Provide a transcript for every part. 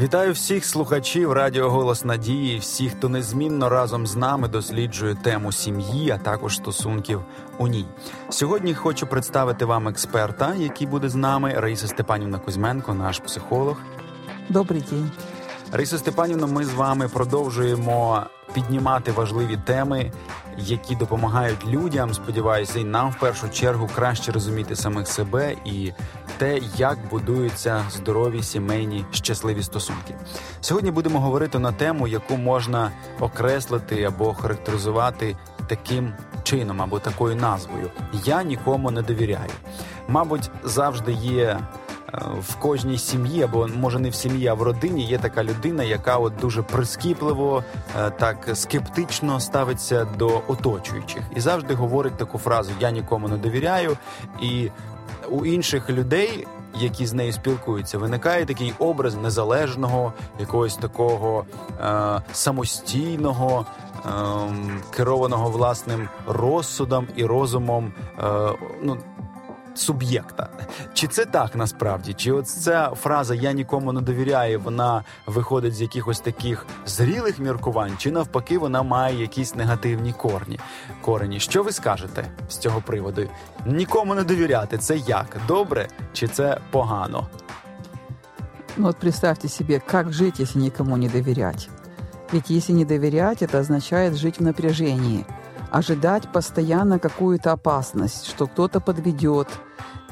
Вітаю всіх слухачів Радіо Голос Надії, всіх, хто незмінно разом з нами досліджує тему сім'ї, а також стосунків у ній. Сьогодні хочу представити вам експерта, який буде з нами, Раїса Степанівна Кузьменко, наш психолог. Добрий день. Раїса Степанівна, ми з вами продовжуємо піднімати важливі теми, які допомагають людям. Сподіваюся, і нам в першу чергу краще розуміти самих себе і те, як будуються здорові сімейні щасливі стосунки. Сьогодні будемо говорити на тему, яку можна окреслити або характеризувати таким чином або такою назвою: Я нікому не довіряю. Мабуть, завжди є Е, в кожній сім'ї, або може не в сім'ї, а в родині є така людина, яка от дуже прискіпливо, е, так скептично ставиться до оточуючих і завжди говорить таку фразу Я нікому не довіряю. І у інших людей. Які з нею спілкуються, виникає такий образ незалежного, якогось такого е, самостійного, е, керованого власним розсудом і розумом. Е, ну суб'єкта. Чи це так насправді? Чи от ця фраза Я нікому не довіряю, вона виходить з якихось таких зрілих міркувань, чи навпаки вона має якісь негативні корні? корені? Що ви скажете з цього приводу? Нікому не довіряти це як? Добре чи це погано? Ну вот представьте себе, как жить, если никому не доверять. Ведь если не доверять, это означает жить в напряжении, ожидать постоянно какую-то опасность, что кто-то подведет,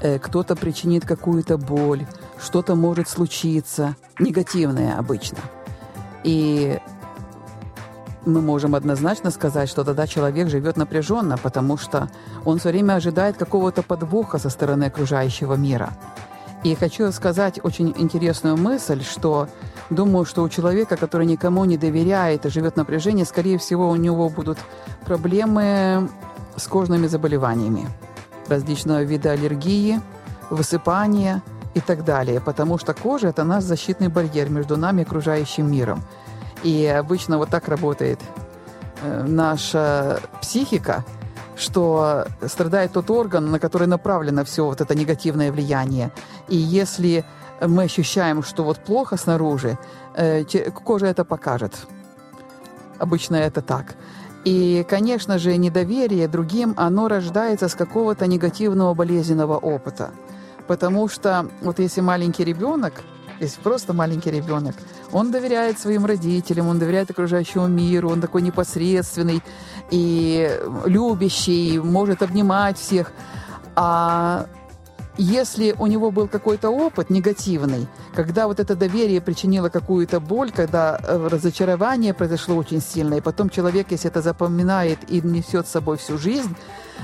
Э, кто-то причинит какую-то боль, что-то может случиться, негативное обычно. И мы можем однозначно сказать, что тогда человек живет напряженно, потому что он все время ожидает какого-то подвоха со стороны окружающего мира. И хочу сказать очень интересную мысль, что думаю, что у человека, который никому не доверяет и живет в напряжении, скорее всего, у него будут проблемы с кожными заболеваниями различного вида аллергии, высыпания и так далее, потому что кожа – это наш защитный барьер между нами и окружающим миром. И обычно вот так работает э, наша психика, что страдает тот орган, на который направлено все вот это негативное влияние. И если мы ощущаем, что вот плохо снаружи, э, кожа это покажет. Обычно это так. И, конечно же, недоверие другим, оно рождается с какого-то негативного болезненного опыта. Потому что вот если маленький ребенок, если просто маленький ребенок, он доверяет своим родителям, он доверяет окружающему миру, он такой непосредственный и любящий, может обнимать всех. А если у него был какой-то опыт негативный, когда вот это доверие причинило какую-то боль, когда э, разочарование произошло очень сильное, и потом человек, если это запоминает и несет с собой всю жизнь,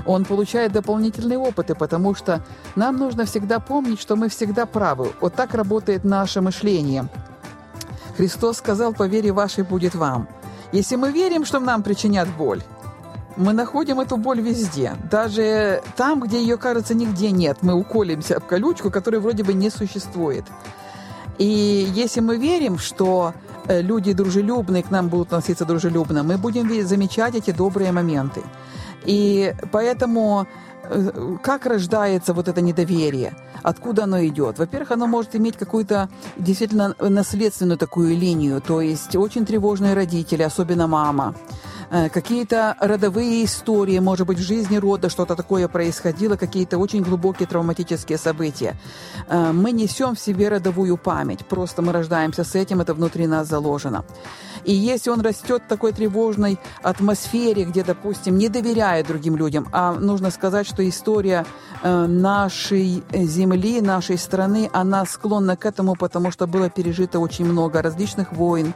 он получает дополнительные опыты, потому что нам нужно всегда помнить, что мы всегда правы. Вот так работает наше мышление. Христос сказал, по вере вашей будет вам. Если мы верим, что нам причинят боль, мы находим эту боль везде. Даже там, где ее, кажется, нигде нет. Мы уколемся об колючку, которая вроде бы не существует. И если мы верим, что э, люди дружелюбные к нам будут относиться дружелюбно, мы будем замечать эти добрые моменты. И поэтому э, как рождается вот это недоверие? Откуда оно идет? Во-первых, оно может иметь какую-то действительно наследственную такую линию, то есть очень тревожные родители, особенно мама Э, какие-то родовые истории, может быть, в жизни рода что-то такое происходило, какие-то очень глубокие травматические события. Э, мы несем в себе родовую память, просто мы рождаемся с этим, это внутри нас заложено. И если он растет в такой тревожной атмосфере, где, допустим, не доверяет другим людям, а нужно сказать, что история э, нашей земли, нашей страны, она склонна к этому, потому что было пережито очень много различных войн,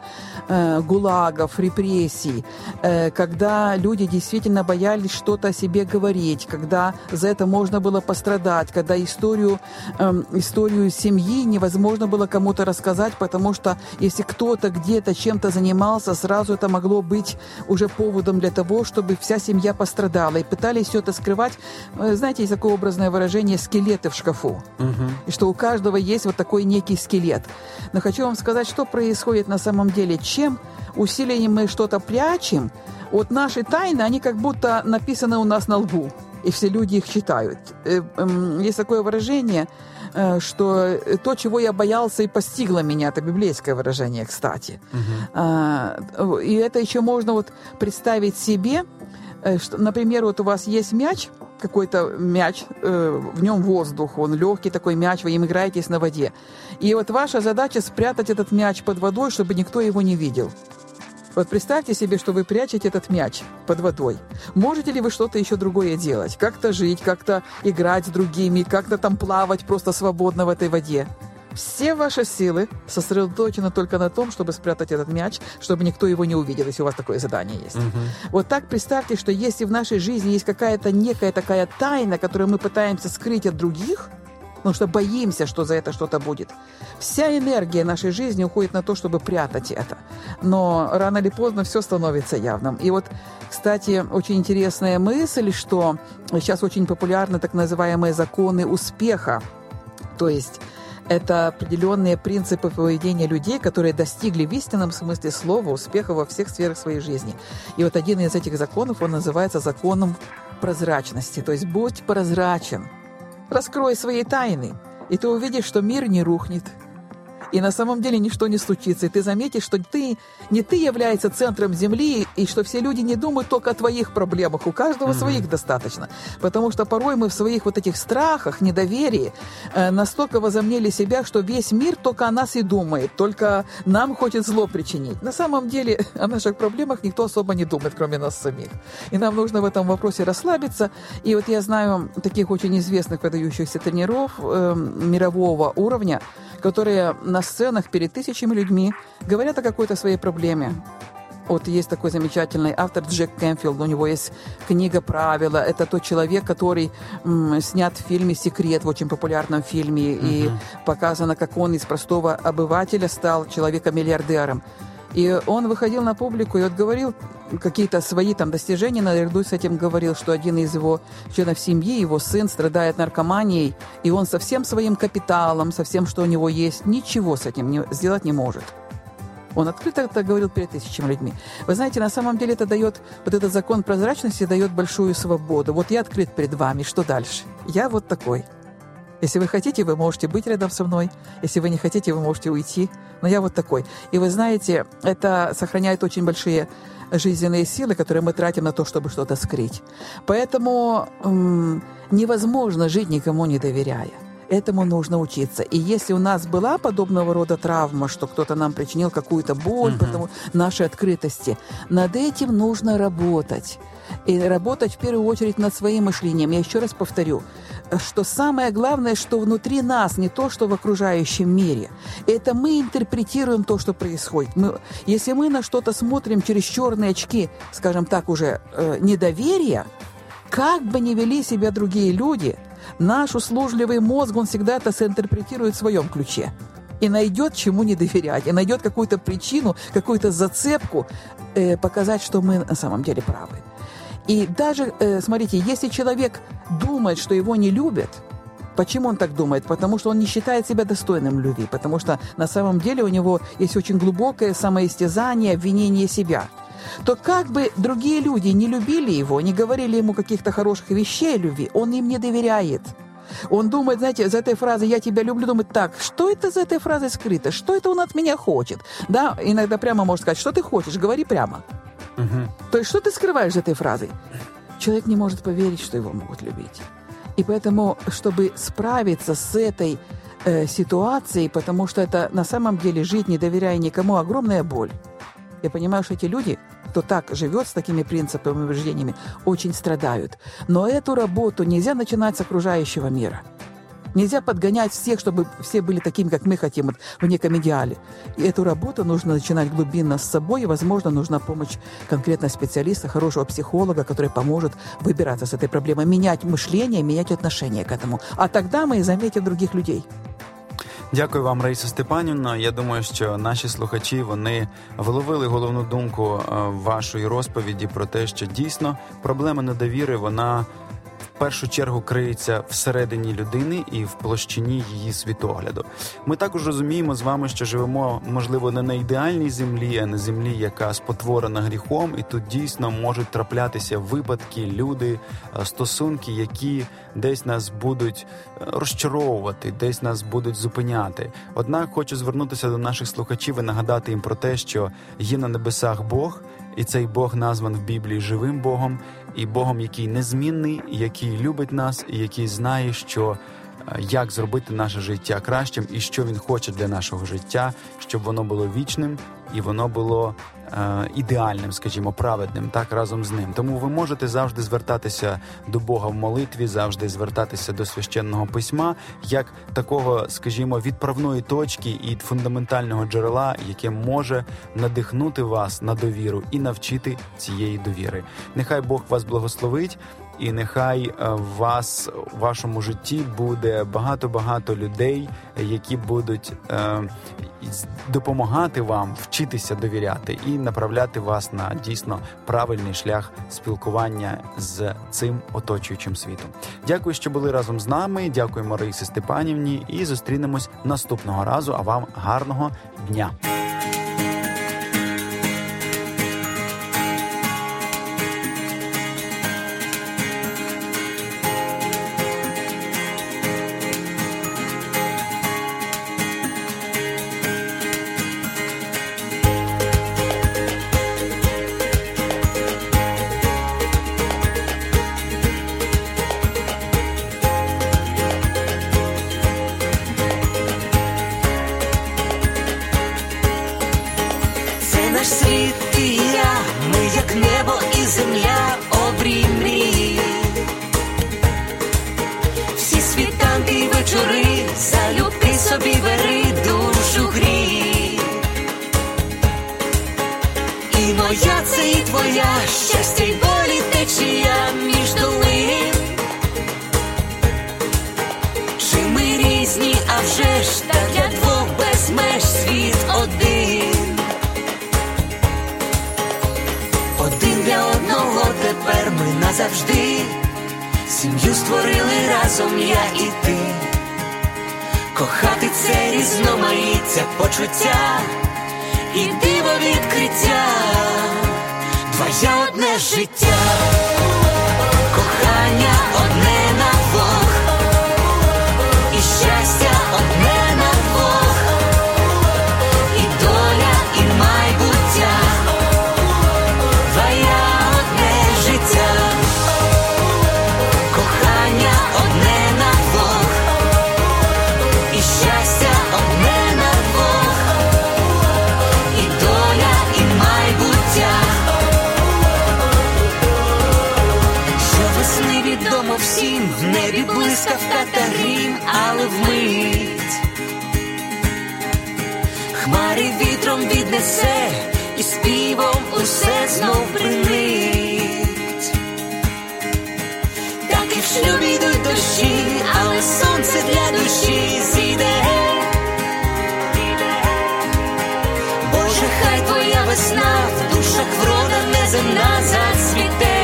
э, гулагов, репрессий, э, когда люди действительно боялись что-то о себе говорить, когда за это можно было пострадать, когда историю, эм, историю семьи невозможно было кому-то рассказать, потому что если кто-то где-то чем-то занимается, занимался, сразу это могло быть уже поводом для того, чтобы вся семья пострадала. И пытались все это скрывать. Э, знаете, есть такое образное выражение «скелеты в шкафу». Угу. И что у каждого есть вот такой некий скелет. Но хочу вам сказать, что происходит на самом деле. Чем усилием мы что-то прячем, вот наши тайны, они как будто написаны у нас на лбу. И все люди их читают. Э, эм, есть такое выражение, э, что то, чего я боялся и постигло меня, это библейское выражение, кстати. Угу. И это еще можно вот представить себе, что, например, вот у вас есть мяч, какой-то мяч, в нем воздух, он легкий такой мяч, вы им играетесь на воде. И вот ваша задача спрятать этот мяч под водой, чтобы никто его не видел. Вот представьте себе, что вы прячете этот мяч под водой. Можете ли вы что-то еще другое делать? Как-то жить, как-то играть с другими, как-то там плавать просто свободно в этой воде? Все ваши силы сосредоточены только на том, чтобы спрятать этот мяч, чтобы никто его не увидел, если у вас такое задание есть. Угу. Вот так представьте, что если в нашей жизни есть какая-то некая такая тайна, которую мы пытаемся скрыть от других – потому что боимся, что за это что-то будет. Вся энергия нашей жизни уходит на то, чтобы прятать это. Но рано или поздно все становится явным. И вот, кстати, очень интересная мысль, что сейчас очень популярны так называемые законы успеха. То есть это определенные принципы поведения людей, которые достигли в истинном смысле слова успеха во всех сферах своей жизни. И вот один из этих законов, он называется законом прозрачности. То есть будь прозрачен. Раскрой свои тайны, и ты увидишь, что мир не рухнет, и на самом деле ничто не случится. И ты заметишь, что ты не ты являешься центром Земли, и что все люди не думают только о твоих проблемах. У каждого mm-hmm. своих достаточно. Потому что порой мы в своих вот этих страхах, недоверии э, настолько возомнили себя, что весь мир только о нас и думает, только нам хочет зло причинить. На самом деле о наших проблемах никто особо не думает, кроме нас самих. И нам нужно в этом вопросе расслабиться. И вот я знаю таких очень известных выдающихся тренеров э, мирового уровня, которые на сценах перед тысячами людьми говорят о какой-то своей проблеме. Вот есть такой замечательный автор Джек Кэмфилд, у него есть книга «Правила». Это тот человек, который м, снят в фильме «Секрет», в очень популярном фильме, uh-huh. и показано, как он из простого обывателя стал человеком-миллиардером. И он выходил на публику и вот говорил какие-то свои там достижения, наряду с этим говорил, что один из его членов семьи, его сын, страдает наркоманией, и он со всем своим капиталом, со всем, что у него есть, ничего с этим не, сделать не может. Он открыто это говорил перед тысячами людьми. Вы знаете, на самом деле это дает, вот этот закон прозрачности дает большую свободу. Вот я открыт перед вами, что дальше? Я вот такой – если вы хотите, вы можете быть рядом со мной. Если вы не хотите, вы можете уйти. Но я вот такой. И вы знаете, это сохраняет очень большие жизненные силы, которые мы тратим на то, чтобы что-то скрыть. Поэтому м- невозможно жить никому не доверяя. Этому нужно учиться. И если у нас была подобного рода травма, что кто-то нам причинил какую-то боль, угу. потому нашей открытости, над этим нужно работать. И работать в первую очередь над своим мышлением. Я еще раз повторю, что самое главное, что внутри нас, не то, что в окружающем мире. Это мы интерпретируем то, что происходит. Мы, если мы на что-то смотрим через черные очки, скажем так, уже э, недоверия, как бы ни вели себя другие люди, наш услужливый мозг, он всегда это соинтерпретирует в своем ключе и найдет чему не доверять, и найдет какую-то причину, какую-то зацепку э, показать, что мы на самом деле правы. И даже, э, смотрите, если человек думает, что его не любят, Почему он так думает? Потому что он не считает себя достойным любви, потому что на самом деле у него есть очень глубокое самоистязание, обвинение себя. То как бы другие люди не любили его, не говорили ему каких-то хороших вещей любви, он им не доверяет. Он думает, знаете, за этой фразой «я тебя люблю», думает так, что это за этой фразой скрыто, что это он от меня хочет? Да, иногда прямо может сказать, что ты хочешь, говори прямо. Угу. То есть что ты скрываешь этой фразой? Человек не может поверить, что его могут любить. И поэтому, чтобы справиться с этой э, ситуацией, потому что это на самом деле жить, не доверяя никому, огромная боль. Я понимаю, что эти люди, кто так живет с такими принципами и убеждениями, очень страдают. Но эту работу нельзя начинать с окружающего мира – Нельзя подгонять всех, чтобы все были такими, как мы хотим, вот, в неком идеале. И эту работу нужно начинать глубинно с собой, и, возможно, нужна помощь конкретно специалиста, хорошего психолога, который поможет выбираться с этой проблемой, менять мышление, менять отношение к этому. А тогда мы и заметим других людей. Дякую вам, Раїса Степанівна. Я думаю, що наші слухачі вони вловили головну думку вашої розповіді про те, що дійсно проблема недовіри вона першу чергу криється всередині людини і в площині її світогляду. Ми також розуміємо з вами, що живемо, можливо, не на ідеальній землі, а на землі, яка спотворена гріхом, і тут дійсно можуть траплятися випадки, люди, е, стосунки, які десь нас будуть е, розчаровувати, десь нас будуть зупиняти. Однак хочу звернутися до наших слухачів і нагадати їм про те, що є на небесах Бог. І цей Бог назван в Біблії живим Богом, і Богом, який незмінний, який любить нас, і який знає, що е, як зробити наше життя кращим, і що він хоче для нашого життя, щоб воно було вічним і воно було ідеальним, скажімо, праведним, так разом з ним. Тому ви можете завжди звертатися до Бога в молитві, завжди звертатися до священного письма, як такого, скажімо, відправної точки і фундаментального джерела, яке може надихнути вас на довіру і навчити цієї довіри. Нехай Бог вас благословить. І нехай е, вас в вашому житті буде багато багато людей, які будуть е, допомагати вам вчитися довіряти і направляти вас на дійсно правильний шлях спілкування з цим оточуючим світом. Дякую, що були разом з нами. Дякуємо Раїсі Степанівні, і зустрінемось наступного разу. А вам гарного дня. моя, щастя й болі течія між долин. Чи ми різні, а вже ж та для двох безмеж світ один, один для одного тепер ми назавжди, сім'ю створили разом я і ти, кохати це різноманіття почуття і диво відкриття. Твоє одне життя, кохання одне на двох, і щастя одне хмари вітром віднесе, і співом усе знов принить. Так і в шлюбі йдуть дощі, але сонце для душі зійде. Боже, хай твоя весна в душах врода неземна зацвіте.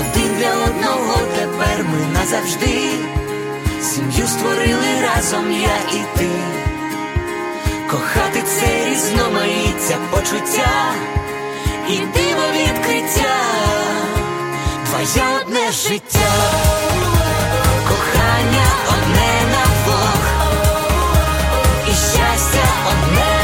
Один для одного тепер ми назавжди. Сім'ю створили разом я і ти, кохати це різноманіття почуття і диво відкриття, твоє одне життя, кохання одне на Бог, і щастя одне.